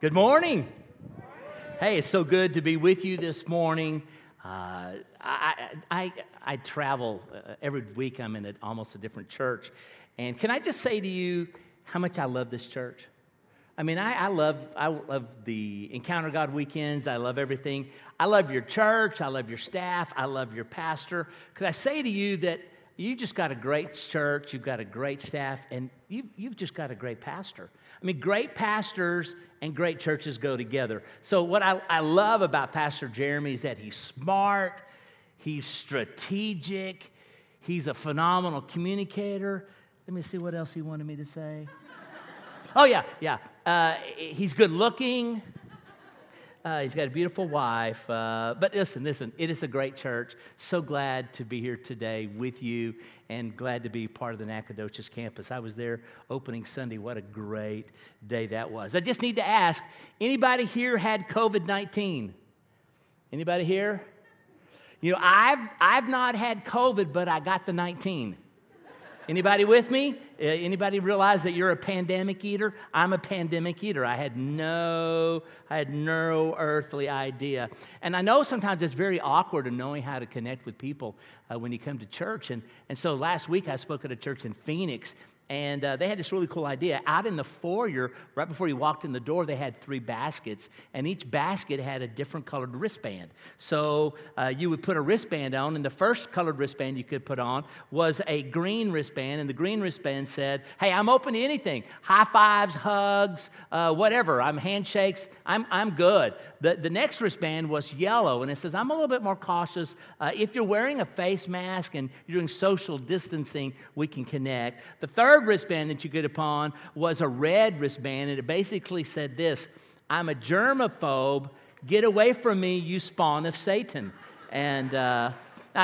Good morning. Hey, it's so good to be with you this morning. Uh, I, I, I, travel uh, every week, I'm in a, almost a different church. And can I just say to you how much I love this church? I mean, I, I, love, I love the Encounter God weekends. I love everything. I love your church. I love your staff. I love your pastor. Could I say to you that you just got a great church, you've got a great staff, and you've, you've just got a great pastor. I mean, great pastors and great churches go together. So, what I, I love about Pastor Jeremy is that he's smart, he's strategic, he's a phenomenal communicator. Let me see what else he wanted me to say. oh, yeah, yeah. Uh, he's good looking. Uh, he's got a beautiful wife. Uh, but listen, listen, it is a great church. So glad to be here today with you and glad to be part of the Nacogdoches campus. I was there opening Sunday. What a great day that was. I just need to ask anybody here had COVID 19? Anybody here? You know, I've, I've not had COVID, but I got the 19. Anybody with me? Uh, anybody realize that you're a pandemic eater? I'm a pandemic eater. I had no, I had no earthly idea. And I know sometimes it's very awkward in knowing how to connect with people uh, when you come to church. And, and so last week I spoke at a church in Phoenix, and uh, they had this really cool idea. Out in the foyer, right before you walked in the door, they had three baskets, and each basket had a different colored wristband. So uh, you would put a wristband on, and the first colored wristband you could put on was a green wristband, and the green wristband said, Hey, I'm open to anything high fives, hugs, uh, whatever. I'm handshakes, I'm, I'm good. The, the next wristband was yellow, and it says, I'm a little bit more cautious. Uh, if you're wearing a face mask and you're doing social distancing, we can connect. The third third wristband that you get upon was a red wristband, and it basically said this I'm a germaphobe. Get away from me, you spawn of Satan. And uh,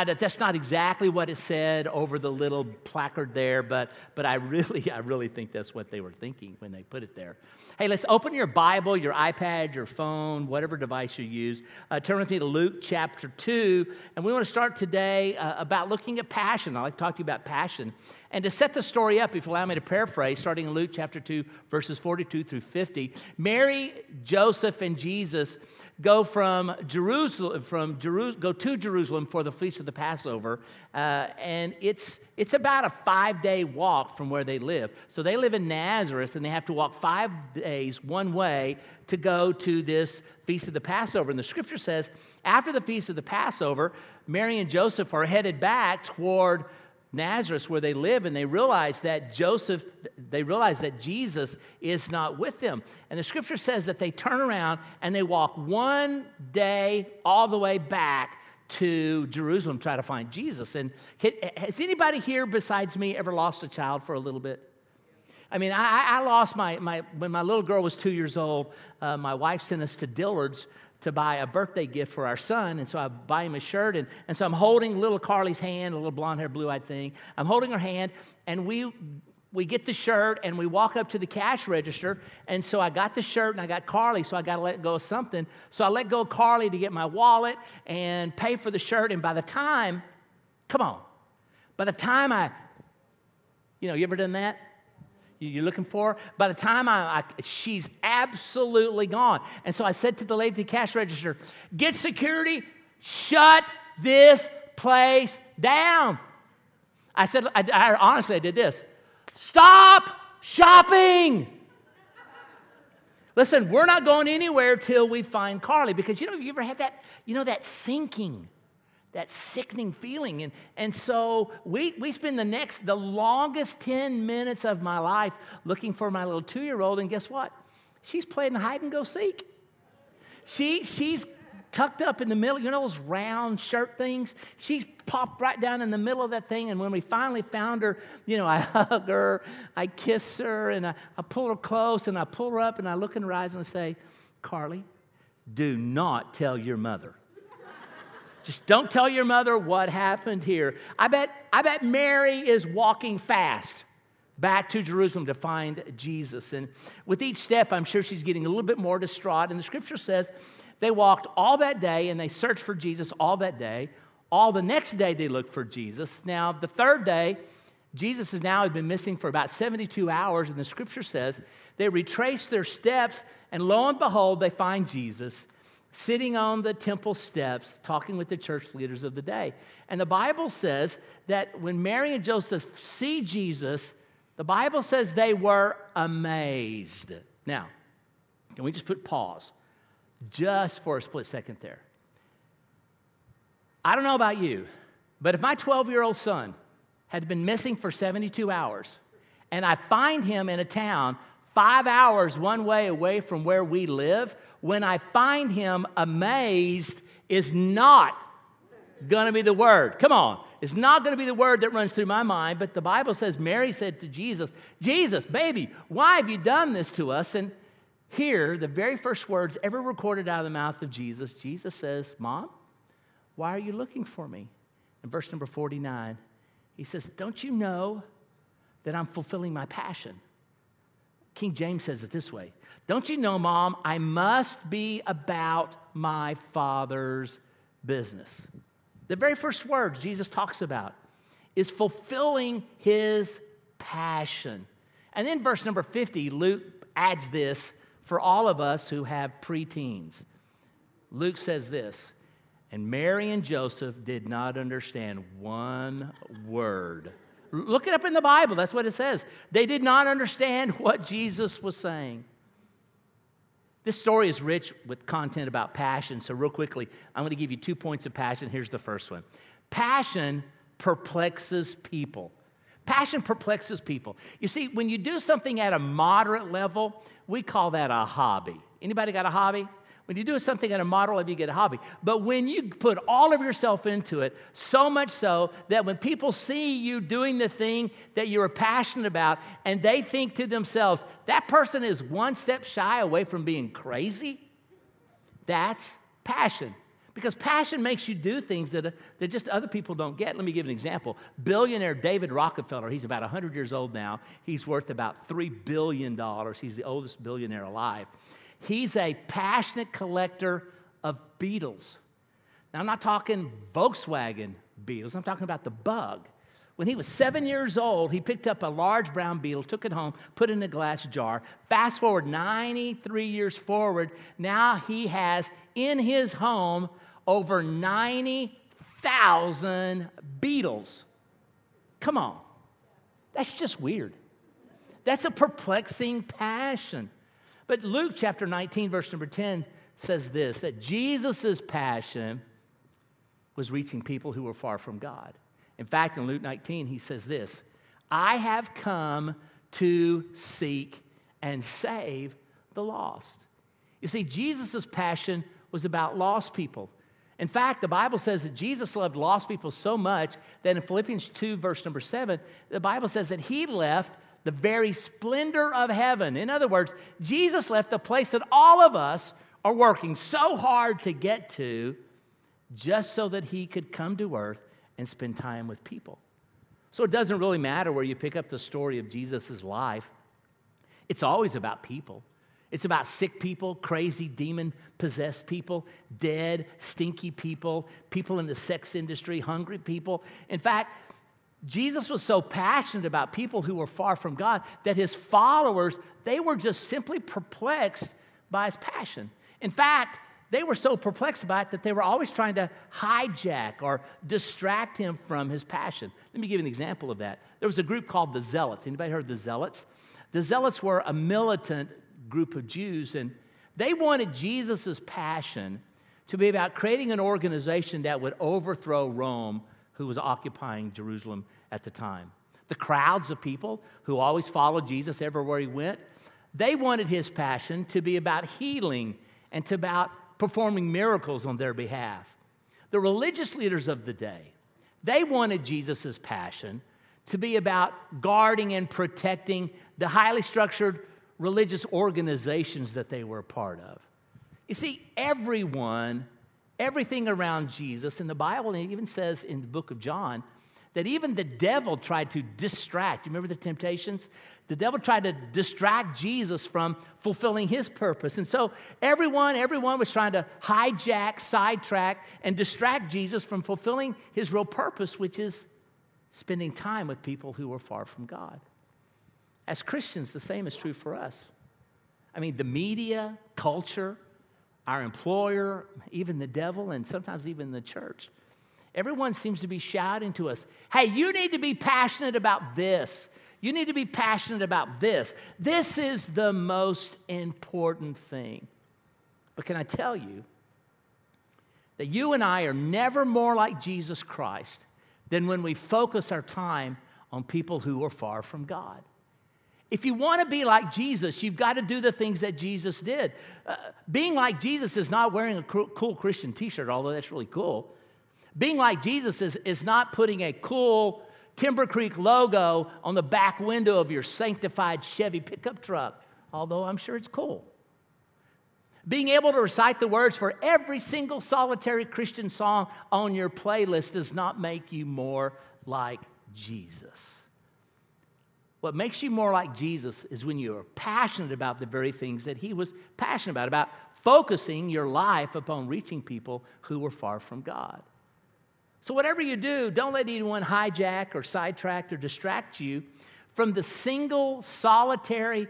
that's not exactly what it said over the little placard there, but, but I, really, I really think that's what they were thinking when they put it there. Hey, let's open your Bible, your iPad, your phone, whatever device you use. Uh, turn with me to Luke chapter 2, and we want to start today uh, about looking at passion. I'd like to talk to you about passion. And to set the story up, if you allow me to paraphrase, starting in Luke chapter 2, verses 42 through 50, Mary, Joseph, and Jesus go from Jerusalem, from Jeru- go to Jerusalem for the feast of the Passover, uh, and it's it's about a five day walk from where they live. So they live in Nazareth, and they have to walk five days one way to go to this feast of the Passover. And the Scripture says, after the feast of the Passover, Mary and Joseph are headed back toward Nazareth where they live and they realize that Joseph, they realize that Jesus is not with them. And the scripture says that they turn around and they walk one day all the way back to Jerusalem try to find Jesus. And has anybody here besides me ever lost a child for a little bit? I mean, I, I lost my, my, when my little girl was two years old, uh, my wife sent us to Dillard's to buy a birthday gift for our son. And so I buy him a shirt. And, and so I'm holding little Carly's hand, a little blonde hair, blue eyed thing. I'm holding her hand, and we, we get the shirt and we walk up to the cash register. And so I got the shirt and I got Carly, so I got to let go of something. So I let go of Carly to get my wallet and pay for the shirt. And by the time, come on, by the time I, you know, you ever done that? You're looking for. By the time I, I, she's absolutely gone. And so I said to the lady at the cash register, get security, shut this place down. I said, I, I honestly, I did this. Stop shopping. Listen, we're not going anywhere till we find Carly because you know, you ever had that, you know, that sinking that sickening feeling. And, and so we, we spend the next, the longest 10 minutes of my life looking for my little two year old. And guess what? She's playing hide and go seek. She, she's tucked up in the middle, you know those round shirt things? She popped right down in the middle of that thing. And when we finally found her, you know, I hug her, I kiss her, and I, I pull her close, and I pull her up, and I look in her eyes and I say, Carly, do not tell your mother. Just don't tell your mother what happened here. I bet, I bet Mary is walking fast back to Jerusalem to find Jesus. And with each step, I'm sure she's getting a little bit more distraught. And the scripture says they walked all that day and they searched for Jesus all that day. All the next day, they looked for Jesus. Now, the third day, Jesus has now been missing for about 72 hours, and the scripture says They retrace their steps, and lo and behold, they find Jesus sitting on the temple steps talking with the church leaders of the day. And the Bible says that when Mary and Joseph see Jesus, the Bible says they were amazed. Now, can we just put pause just for a split second there? I don't know about you, but if my 12 year old son had been missing for 72 hours and I find him in a town five hours one way away from where we live, when I find him, amazed is not going to be the word. Come on. It's not going to be the word that runs through my mind, but the Bible says Mary said to Jesus, Jesus, baby, why have you done this to us? And here, the very first words ever recorded out of the mouth of Jesus, Jesus says, Mom, why are you looking for me? In verse number 49, he says, Don't you know that I'm fulfilling my passion? King James says it this way Don't you know, mom, I must be about my father's business. The very first words Jesus talks about is fulfilling his passion. And then, verse number 50, Luke adds this for all of us who have preteens. Luke says this, and Mary and Joseph did not understand one word Look it up in the Bible. That's what it says. They did not understand what Jesus was saying. This story is rich with content about passion. So, real quickly, I'm going to give you two points of passion. Here's the first one Passion perplexes people. Passion perplexes people. You see, when you do something at a moderate level, we call that a hobby. Anybody got a hobby? When you do something in a model level, you get a hobby. But when you put all of yourself into it, so much so that when people see you doing the thing that you're passionate about and they think to themselves, that person is one step shy away from being crazy, that's passion. Because passion makes you do things that, uh, that just other people don't get. Let me give an example. Billionaire David Rockefeller, he's about 100 years old now. He's worth about $3 billion. He's the oldest billionaire alive. He's a passionate collector of beetles. Now, I'm not talking Volkswagen beetles, I'm talking about the bug. When he was seven years old, he picked up a large brown beetle, took it home, put it in a glass jar. Fast forward 93 years forward, now he has in his home over 90,000 beetles. Come on. That's just weird. That's a perplexing passion. But Luke chapter 19, verse number 10 says this that Jesus' passion was reaching people who were far from God. In fact, in Luke 19, he says this I have come to seek and save the lost. You see, Jesus' passion was about lost people. In fact, the Bible says that Jesus loved lost people so much that in Philippians 2, verse number 7, the Bible says that he left the very splendor of heaven. In other words, Jesus left the place that all of us are working so hard to get to just so that he could come to earth and spend time with people. So it doesn't really matter where you pick up the story of Jesus' life, it's always about people. It's about sick people, crazy, demon possessed people, dead, stinky people, people in the sex industry, hungry people. In fact, Jesus was so passionate about people who were far from God that his followers, they were just simply perplexed by his passion. In fact, they were so perplexed by it that they were always trying to hijack or distract him from his passion. Let me give you an example of that. There was a group called the Zealots. Anybody heard of the Zealots? The Zealots were a militant group of Jews, and they wanted Jesus' passion to be about creating an organization that would overthrow Rome who was occupying Jerusalem at the time. The crowds of people who always followed Jesus everywhere he went, they wanted his passion to be about healing and to about performing miracles on their behalf. The religious leaders of the day, they wanted Jesus' passion to be about guarding and protecting the highly structured religious organizations that they were a part of. You see, everyone everything around Jesus. And the Bible and it even says in the book of John that even the devil tried to distract. You remember the temptations? The devil tried to distract Jesus from fulfilling his purpose. And so everyone, everyone was trying to hijack, sidetrack, and distract Jesus from fulfilling his real purpose, which is spending time with people who are far from God. As Christians, the same is true for us. I mean, the media, culture, our employer, even the devil, and sometimes even the church. Everyone seems to be shouting to us, hey, you need to be passionate about this. You need to be passionate about this. This is the most important thing. But can I tell you that you and I are never more like Jesus Christ than when we focus our time on people who are far from God? If you want to be like Jesus, you've got to do the things that Jesus did. Uh, being like Jesus is not wearing a cool Christian t shirt, although that's really cool. Being like Jesus is, is not putting a cool Timber Creek logo on the back window of your sanctified Chevy pickup truck, although I'm sure it's cool. Being able to recite the words for every single solitary Christian song on your playlist does not make you more like Jesus. What makes you more like Jesus is when you are passionate about the very things that he was passionate about, about focusing your life upon reaching people who were far from God. So, whatever you do, don't let anyone hijack or sidetrack or distract you from the single solitary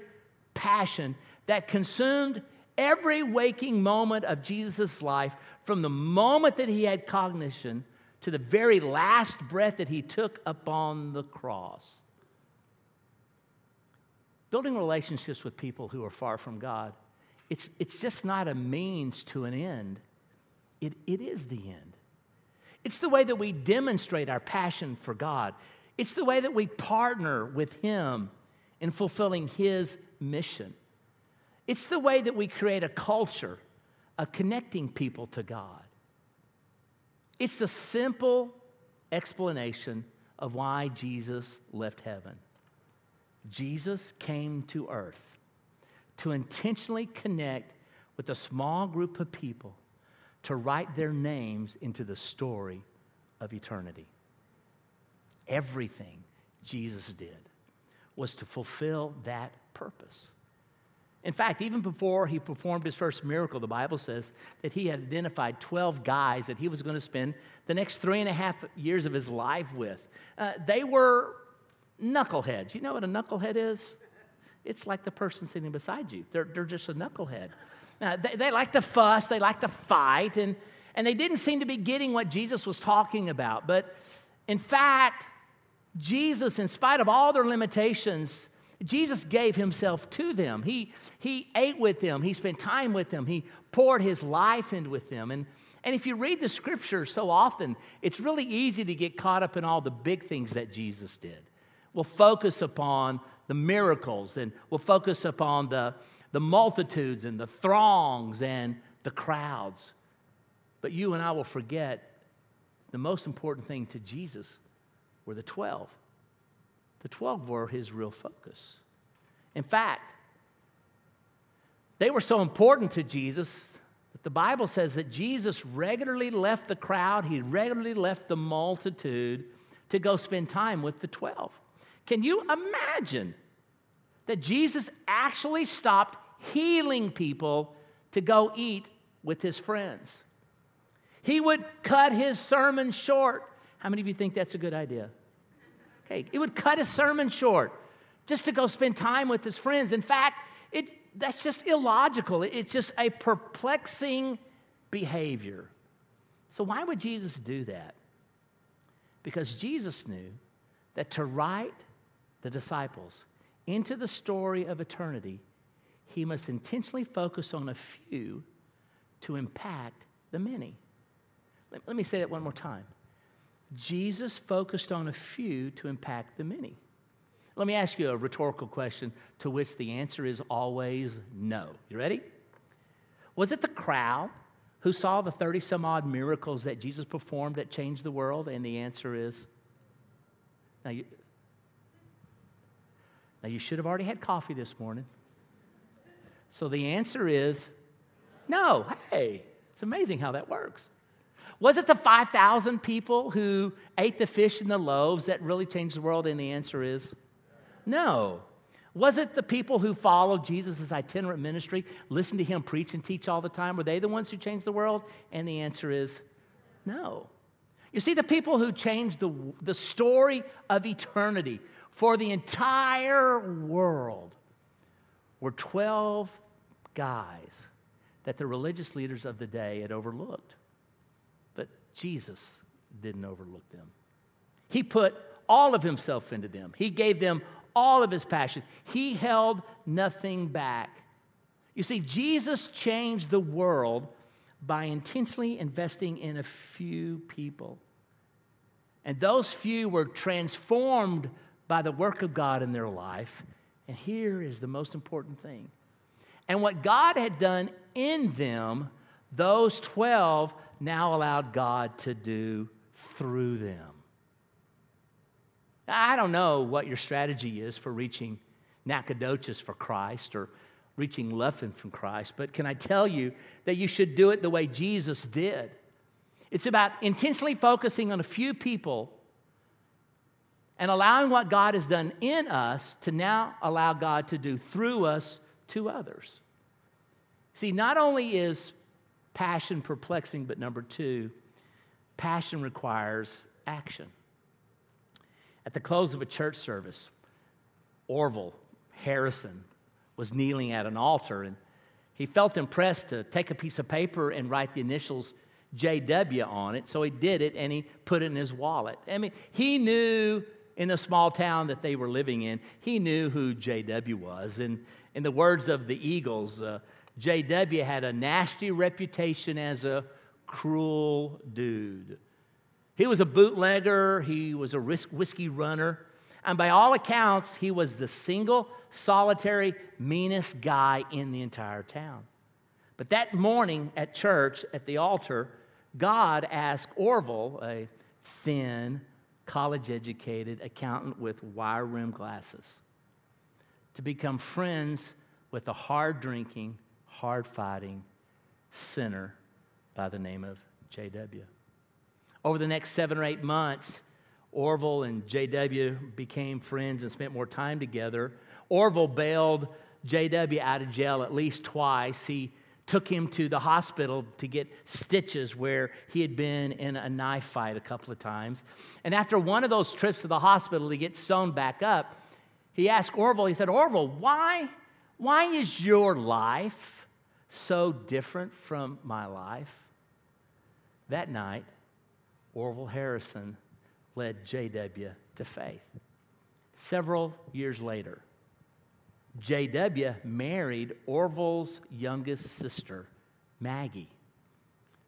passion that consumed every waking moment of Jesus' life from the moment that he had cognition to the very last breath that he took upon the cross. Building relationships with people who are far from God, it's, it's just not a means to an end, it, it is the end. It's the way that we demonstrate our passion for God. It's the way that we partner with Him in fulfilling His mission. It's the way that we create a culture of connecting people to God. It's the simple explanation of why Jesus left heaven. Jesus came to earth to intentionally connect with a small group of people to write their names into the story of eternity. Everything Jesus did was to fulfill that purpose. In fact, even before he performed his first miracle, the Bible says that he had identified 12 guys that he was going to spend the next three and a half years of his life with. Uh, they were knuckleheads. You know what a knucklehead is? It's like the person sitting beside you, they're, they're just a knucklehead. Uh, they, they like to fuss, they like to fight, and, and they didn't seem to be getting what Jesus was talking about. But in fact, Jesus, in spite of all their limitations, Jesus gave himself to them. He, he ate with them, he spent time with them, he poured his life into with them. And, and if you read the scripture so often, it's really easy to get caught up in all the big things that Jesus did. We'll focus upon the miracles and we'll focus upon the, the multitudes and the throngs and the crowds. But you and I will forget the most important thing to Jesus were the 12. The 12 were his real focus. In fact, they were so important to Jesus that the Bible says that Jesus regularly left the crowd, he regularly left the multitude to go spend time with the 12. Can you imagine that Jesus actually stopped healing people to go eat with his friends. He would cut his sermon short. How many of you think that's a good idea? Okay, he would cut his sermon short just to go spend time with his friends. In fact, it, that's just illogical. It's just a perplexing behavior. So, why would Jesus do that? Because Jesus knew that to write the disciples into the story of eternity, he must intentionally focus on a few to impact the many. Let, let me say that one more time. Jesus focused on a few to impact the many. Let me ask you a rhetorical question to which the answer is always no. You ready? Was it the crowd who saw the 30 some odd miracles that Jesus performed that changed the world? And the answer is now, now you should have already had coffee this morning. So the answer is no. Hey, it's amazing how that works. Was it the 5,000 people who ate the fish and the loaves that really changed the world? And the answer is no. Was it the people who followed Jesus' itinerant ministry, listened to him preach and teach all the time? Were they the ones who changed the world? And the answer is no. You see, the people who changed the, the story of eternity for the entire world were 12 guys that the religious leaders of the day had overlooked. But Jesus didn't overlook them. He put all of himself into them, He gave them all of his passion. He held nothing back. You see, Jesus changed the world by intensely investing in a few people. And those few were transformed by the work of God in their life. And here is the most important thing. And what God had done in them, those 12 now allowed God to do through them. I don't know what your strategy is for reaching Nacogdoches for Christ or reaching Lufkin from Christ, but can I tell you that you should do it the way Jesus did? It's about intensely focusing on a few people and allowing what God has done in us to now allow God to do through us to others. See, not only is passion perplexing, but number two, passion requires action. At the close of a church service, Orville Harrison was kneeling at an altar and he felt impressed to take a piece of paper and write the initials JW on it. So he did it and he put it in his wallet. I mean, he knew in the small town that they were living in, he knew who JW was. And in the words of the Eagles, uh, JW had a nasty reputation as a cruel dude. He was a bootlegger, he was a whiskey runner, and by all accounts, he was the single, solitary, meanest guy in the entire town. But that morning at church, at the altar, God asked Orville, a thin, college educated accountant with wire rimmed glasses, to become friends with a hard drinking, hard fighting sinner by the name of J.W. Over the next seven or eight months, Orville and JW became friends and spent more time together. Orville bailed JW out of jail at least twice. He took him to the hospital to get stitches where he had been in a knife fight a couple of times. And after one of those trips to the hospital to get sewn back up, he asked Orville, he said, Orville, why, why is your life so different from my life? That night, Orville Harrison led JW to faith. Several years later, JW married Orville's youngest sister, Maggie.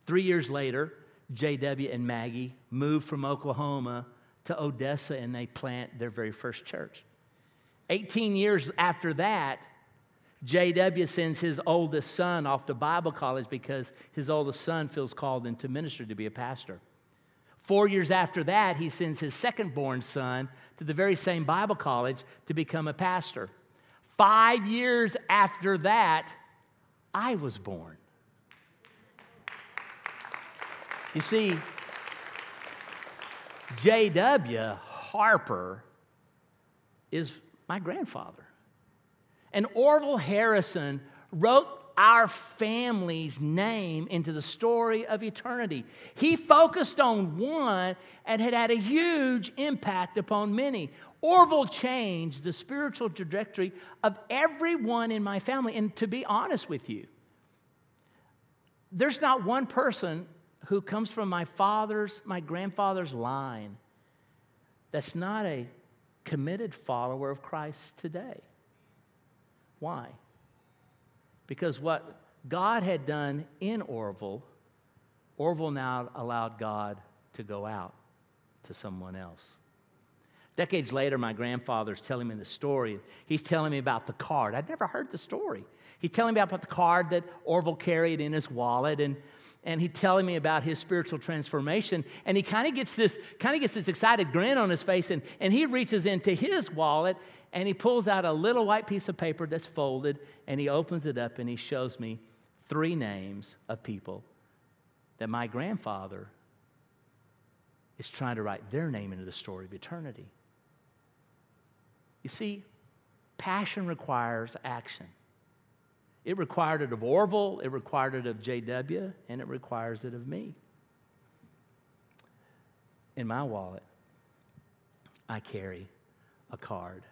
Three years later, JW and Maggie moved from Oklahoma to Odessa and they plant their very first church. 18 years after that, JW sends his oldest son off to Bible college because his oldest son feels called into ministry to be a pastor. Four years after that, he sends his second born son to the very same Bible college to become a pastor. Five years after that, I was born. You see, J.W. Harper is my grandfather. And Orville Harrison wrote our family's name into the story of eternity. He focused on one and had had a huge impact upon many. Orville changed the spiritual trajectory of everyone in my family. And to be honest with you, there's not one person who comes from my father's, my grandfather's line that's not a committed follower of Christ today. Why? Because what God had done in Orville, Orville now allowed God to go out to someone else. Decades later, my grandfather's telling me the story. He's telling me about the card. I'd never heard the story. He's telling me about the card that Orville carried in his wallet, and, and he's telling me about his spiritual transformation. And he kind of gets this kind of gets this excited grin on his face, and, and he reaches into his wallet and he pulls out a little white piece of paper that's folded and he opens it up and he shows me three names of people that my grandfather is trying to write their name into the story of eternity. You see, passion requires action. It required it of Orville, it required it of JW, and it requires it of me. In my wallet, I carry a card.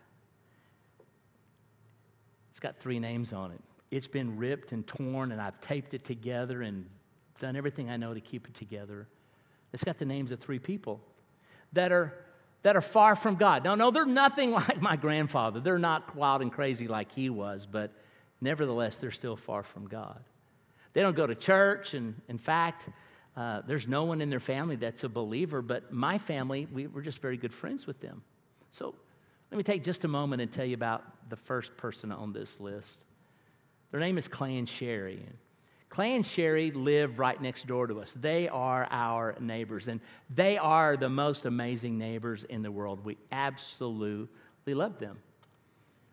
It's got three names on it it's been ripped and torn, and I've taped it together and done everything I know to keep it together. It's got the names of three people that are, that are far from God. Now, no, they're nothing like my grandfather. They're not wild and crazy like he was, but nevertheless, they're still far from God. They don't go to church, and in fact, uh, there's no one in their family that's a believer, but my family, we, we're just very good friends with them. So let me take just a moment and tell you about the first person on this list. Their name is Clay and Sherry. Clay and Sherry live right next door to us. They are our neighbors, and they are the most amazing neighbors in the world. We absolutely love them.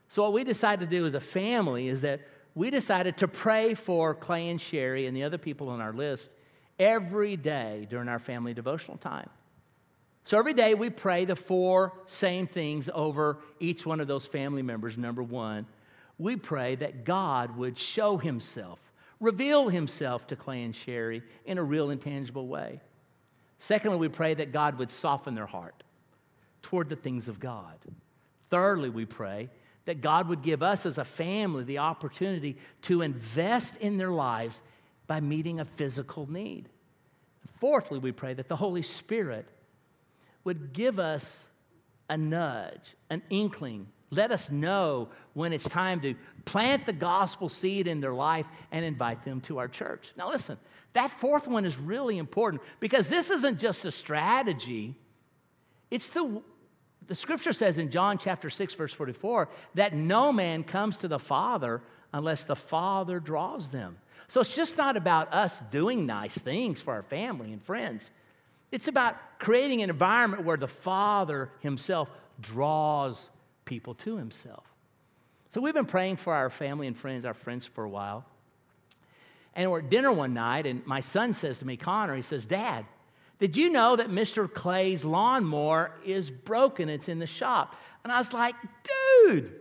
So, what we decided to do as a family is that we decided to pray for Clay and Sherry and the other people on our list every day during our family devotional time. So every day we pray the four same things over each one of those family members. Number one, we pray that God would show himself, reveal himself to Clay and Sherry in a real and tangible way. Secondly, we pray that God would soften their heart toward the things of God. Thirdly, we pray that God would give us as a family the opportunity to invest in their lives by meeting a physical need. Fourthly, we pray that the Holy Spirit would give us a nudge, an inkling. Let us know when it's time to plant the gospel seed in their life and invite them to our church. Now, listen, that fourth one is really important because this isn't just a strategy, it's the the scripture says in John chapter 6, verse 44, that no man comes to the Father unless the Father draws them. So it's just not about us doing nice things for our family and friends. It's about creating an environment where the Father Himself draws people to Himself. So we've been praying for our family and friends, our friends for a while. And we're at dinner one night, and my son says to me, Connor, he says, Dad, did you know that Mr. Clay's lawnmower is broken? It's in the shop. And I was like, Dude,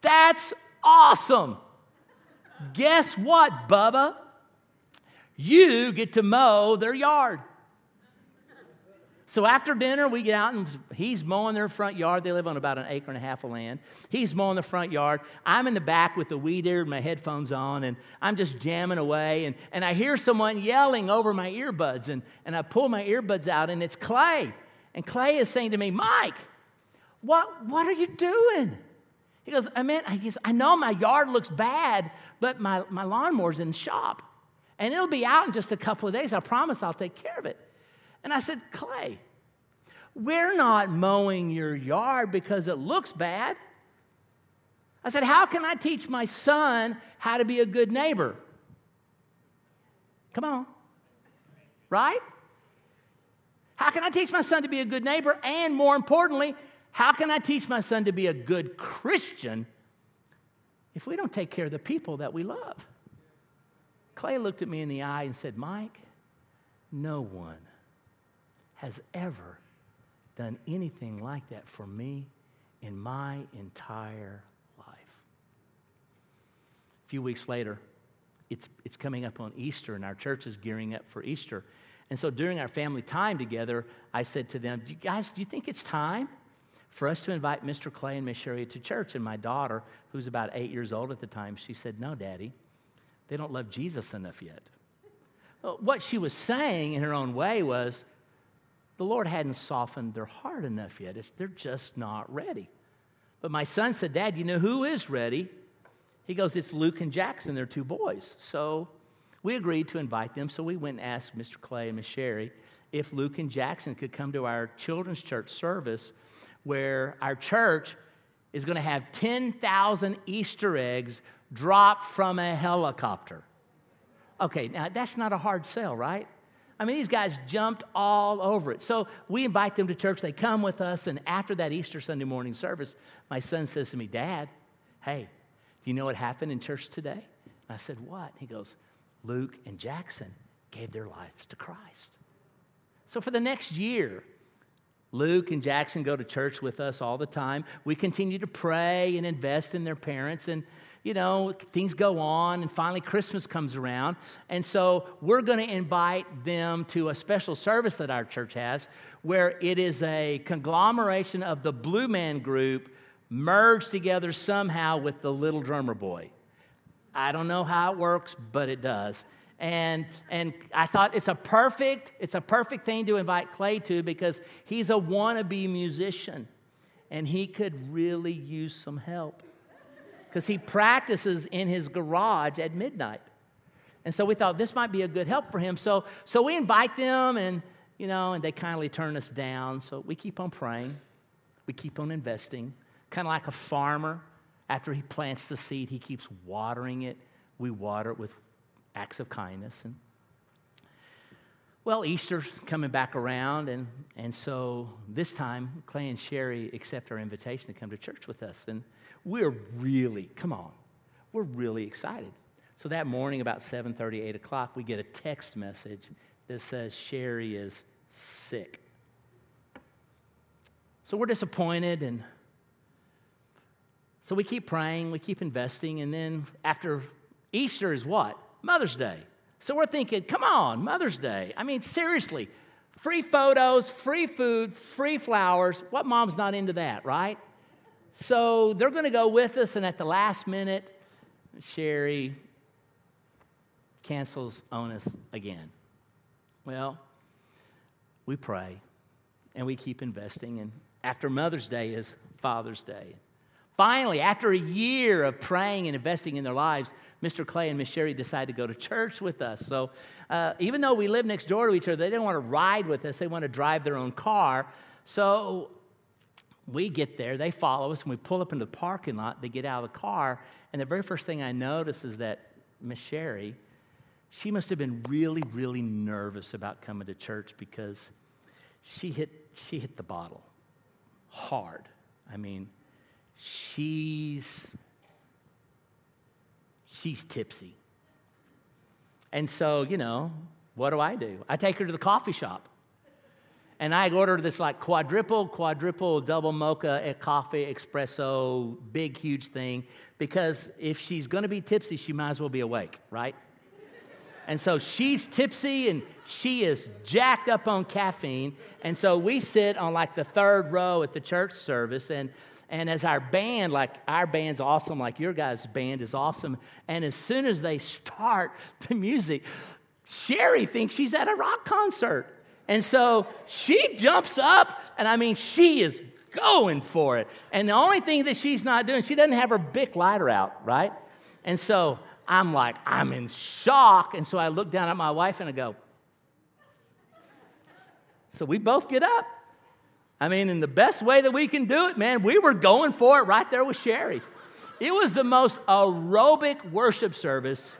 that's awesome. Guess what, Bubba? You get to mow their yard. So after dinner, we get out and he's mowing their front yard. They live on about an acre and a half of land. He's mowing the front yard. I'm in the back with the weed eater, my headphones on, and I'm just jamming away. And, and I hear someone yelling over my earbuds, and, and I pull my earbuds out, and it's Clay. And Clay is saying to me, Mike, what, what are you doing? He goes, I mean, I, guess, I know my yard looks bad, but my, my lawnmower's in the shop. And it'll be out in just a couple of days. I promise I'll take care of it. And I said, Clay, we're not mowing your yard because it looks bad. I said, How can I teach my son how to be a good neighbor? Come on. Right? How can I teach my son to be a good neighbor? And more importantly, how can I teach my son to be a good Christian if we don't take care of the people that we love? Clay looked at me in the eye and said, Mike, no one has ever done anything like that for me in my entire life. A few weeks later, it's, it's coming up on Easter, and our church is gearing up for Easter. And so during our family time together, I said to them, you guys, do you think it's time for us to invite Mr. Clay and Miss Sherry to church. And my daughter, who's about eight years old at the time, she said, No, Daddy, they don't love Jesus enough yet. Well, what she was saying in her own way was, the Lord hadn't softened their heart enough yet. It's, they're just not ready. But my son said, Dad, you know who is ready? He goes, It's Luke and Jackson. They're two boys. So we agreed to invite them. So we went and asked Mr. Clay and Miss Sherry if Luke and Jackson could come to our children's church service where our church is going to have 10,000 Easter eggs dropped from a helicopter. Okay, now that's not a hard sell, right? I mean, these guys jumped all over it. So we invite them to church. They come with us. And after that Easter Sunday morning service, my son says to me, Dad, hey, do you know what happened in church today? And I said, What? He goes, Luke and Jackson gave their lives to Christ. So for the next year, Luke and Jackson go to church with us all the time. We continue to pray and invest in their parents, and you know, things go on, and finally Christmas comes around. And so we're going to invite them to a special service that our church has where it is a conglomeration of the Blue Man Group merged together somehow with the Little Drummer Boy. I don't know how it works, but it does. And, and I thought it's a perfect, it's a perfect thing to invite Clay to because he's a wannabe musician and he could really use some help because he practices in his garage at midnight. And so we thought this might be a good help for him. So, so we invite them and, you know, and they kindly turn us down. So we keep on praying. We keep on investing. Kind of like a farmer. After he plants the seed, he keeps watering it. We water it with acts of kindness. And well, Easter's coming back around, and, and so this time, Clay and Sherry accept our invitation to come to church with us. And we're really, come on, we're really excited. So that morning, about 7:30, 8 o'clock, we get a text message that says Sherry is sick. So we're disappointed, and so we keep praying, we keep investing, and then after Easter is what? Mother's Day. So we're thinking, come on, Mother's Day. I mean, seriously, free photos, free food, free flowers. What mom's not into that, right? So they're going to go with us, and at the last minute, Sherry cancels on us again. Well, we pray and we keep investing, and after Mother's Day is Father's Day. Finally, after a year of praying and investing in their lives, Mr. Clay and Miss Sherry decided to go to church with us. So, uh, even though we live next door to each other, they didn't want to ride with us, they want to drive their own car. So, we get there, they follow us, and we pull up into the parking lot. They get out of the car, and the very first thing I notice is that Miss Sherry, she must have been really, really nervous about coming to church because she hit, she hit the bottle hard. I mean, she's she's tipsy. And so, you know, what do I do? I take her to the coffee shop. And I order this like quadruple, quadruple, double mocha coffee, espresso, big, huge thing. Because if she's gonna be tipsy, she might as well be awake, right? And so she's tipsy and she is jacked up on caffeine. And so we sit on like the third row at the church service. And and as our band, like our band's awesome, like your guys' band is awesome. And as soon as they start the music, Sherry thinks she's at a rock concert. And so she jumps up, and I mean, she is going for it. And the only thing that she's not doing, she doesn't have her Bic lighter out, right? And so I'm like, I'm in shock. And so I look down at my wife and I go, so we both get up. I mean, in the best way that we can do it, man, we were going for it right there with Sherry. It was the most aerobic worship service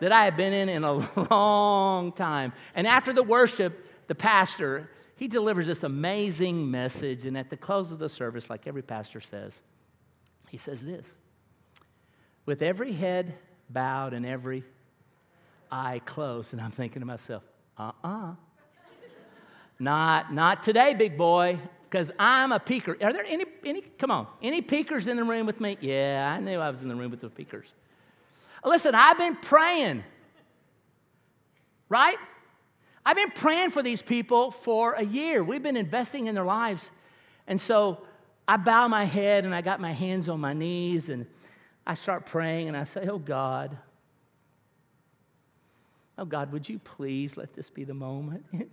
that I had been in in a long time. And after the worship, the pastor, he delivers this amazing message. And at the close of the service, like every pastor says, he says this with every head bowed and every eye closed. And I'm thinking to myself, uh uh-uh. uh not, not today, big boy, because I'm a peeker. Are there any, any, come on, any peekers in the room with me? Yeah, I knew I was in the room with the peekers. Listen, I've been praying, right? I've been praying for these people for a year. We've been investing in their lives. And so I bow my head and I got my hands on my knees and I start praying and I say, Oh God, oh God, would you please let this be the moment?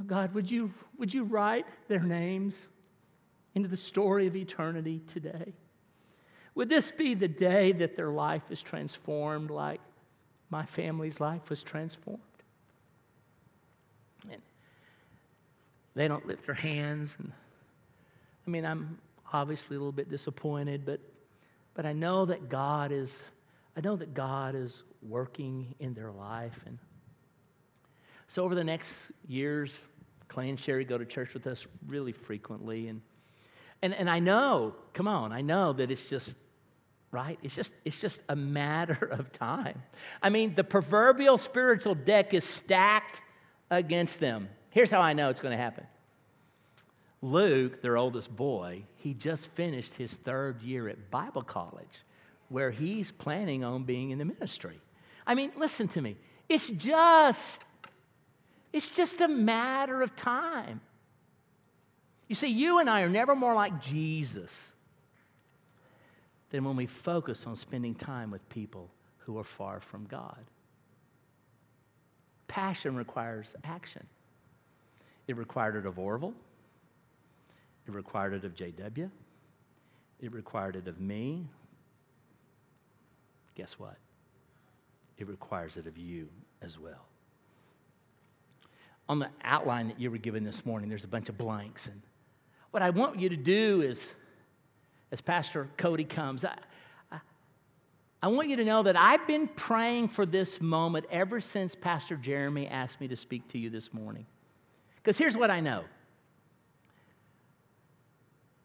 Oh God, would you, would you write their names into the story of eternity today? Would this be the day that their life is transformed like my family's life was transformed? And they don't lift their hands. And, I mean, I'm obviously a little bit disappointed, but, but I know that God is, I know that God is working in their life. And so over the next years, Clay and Sherry go to church with us really frequently. And, and, and I know, come on, I know that it's just, right? It's just, it's just a matter of time. I mean, the proverbial spiritual deck is stacked against them. Here's how I know it's going to happen. Luke, their oldest boy, he just finished his third year at Bible college where he's planning on being in the ministry. I mean, listen to me. It's just it's just a matter of time. You see, you and I are never more like Jesus than when we focus on spending time with people who are far from God. Passion requires action. It required it of Orville. It required it of JW. It required it of me. Guess what? It requires it of you as well. On the outline that you were given this morning, there's a bunch of blanks. And what I want you to do is, as Pastor Cody comes, I, I, I want you to know that I've been praying for this moment ever since Pastor Jeremy asked me to speak to you this morning. Because here's what I know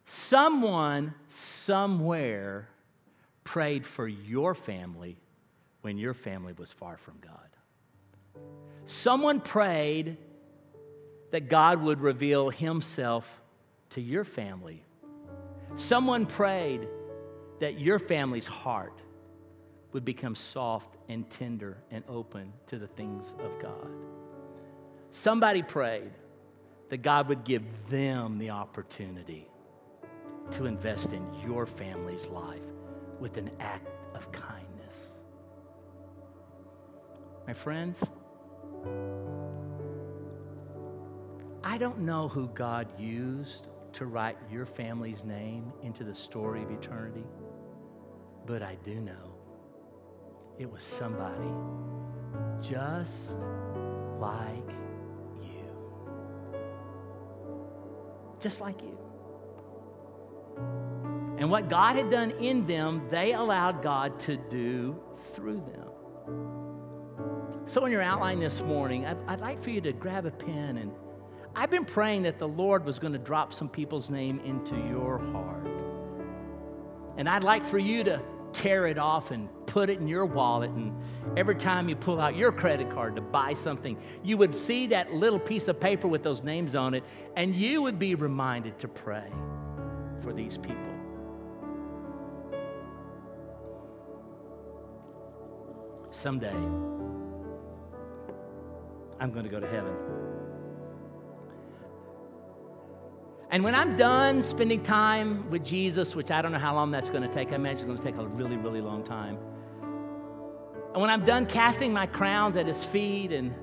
someone somewhere prayed for your family when your family was far from God. Someone prayed that God would reveal Himself to your family. Someone prayed that your family's heart would become soft and tender and open to the things of God. Somebody prayed that God would give them the opportunity to invest in your family's life with an act of kindness. My friends, I don't know who God used to write your family's name into the story of eternity, but I do know it was somebody just like you. just like you. And what God had done in them, they allowed God to do through them. So, in your outline this morning, I'd, I'd, like for you to grab a pen. And I've been praying that the Lord was going to drop some people's name into your heart. And I'd like for you to tear it off and put it in your wallet. And every time you pull out your credit card to buy something, you would see that little piece of paper with those names on it, and you would be reminded to pray for these people. Someday, I'm going to go to heaven. And when I'm done spending time with Jesus, which I don't know how long that's going to take, I imagine it's going to take a really, really long time. And when I'm done casting my crowns at his feet and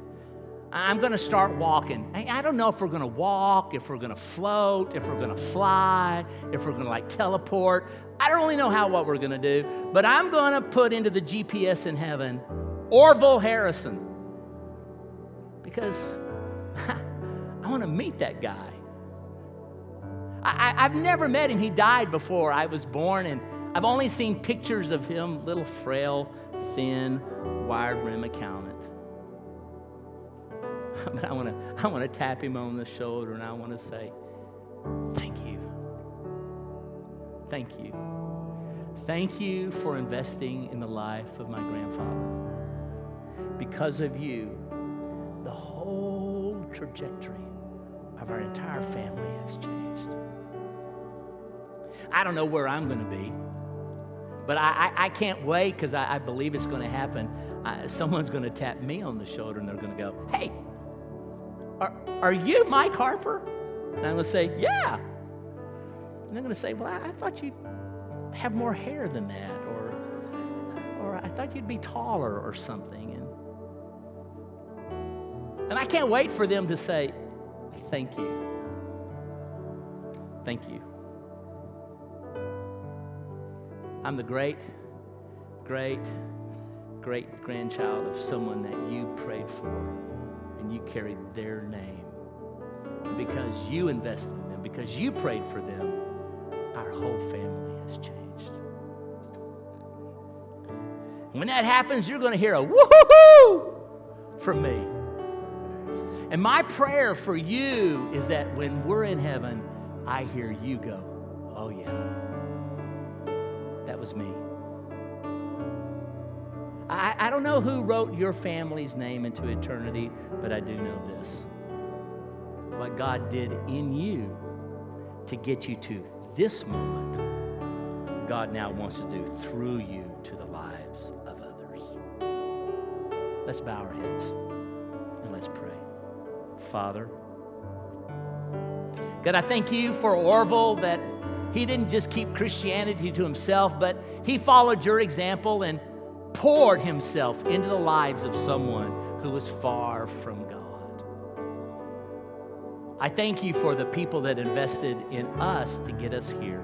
I'm going to start walking. I don't know if we're going to walk, if we're going to float, if we're going to fly, if we're going to like teleport. I don't really know how what we're going to do, but I'm going to put into the GPS in heaven Orville Harrison because I want to meet that guy. I, have never met him. He died before I was born, and I've only seen pictures of him, little frail, thin, wired rim accountant. But I want to I want to tap him on the shoulder and I want to say, Thank you. Thank you. Thank you for investing in the life of my grandfather. Because of you, the whole trajectory of our entire family has changed. I don't know where I'm going to be, but I, I, I can't wait because I, I, believe it's going to happen. I, someone's going to tap me on the shoulder and they're going to go, Hey, are, are you Mike Harper? And I'm going to say, Yeah. And they're going to say, Well, I, I thought you'd have more hair than that, or, or I thought you'd be taller or something. And, and I can't wait for them to say, Thank you. Thank you. I'm the great, great, great grandchild of someone that you prayed for and you carried their name. And because you invested in them, because you prayed for them, our whole family has changed. When that happens, you're going to hear a woohoo from me. And my prayer for you is that when we're in heaven, I hear you go, oh yeah was me. I, I don't know who wrote your family's name into eternity, but I do know this. What God did in you to get you to this moment, God now wants to do through you to the lives of others. Let's bow our heads and let's pray. Father, God, I thank you for Orville that he didn't just keep Christianity to himself, but he followed your example and poured himself into the lives of someone who was far from God. I thank you for the people that invested in us to get us here.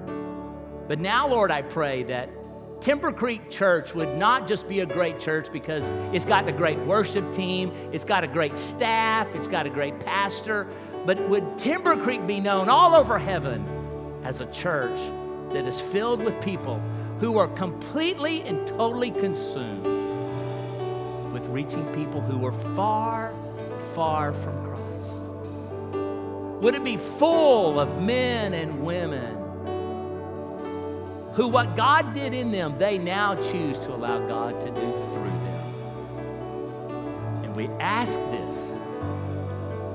But now, Lord, I pray that Timber Creek Church would not just be a great church because it's got a great worship team, it's got a great staff, it's got a great pastor, but would Timber Creek be known all over heaven as a church that is filled with people who are completely and totally consumed with reaching people who are far, far from Christ? Would it be full of men and women who what God did in them, they now choose to allow God to do through them. And we ask this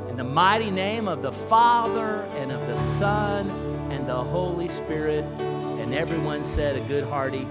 in the mighty name of the Father and of the Son and the Holy Spirit. And everyone said a good hearty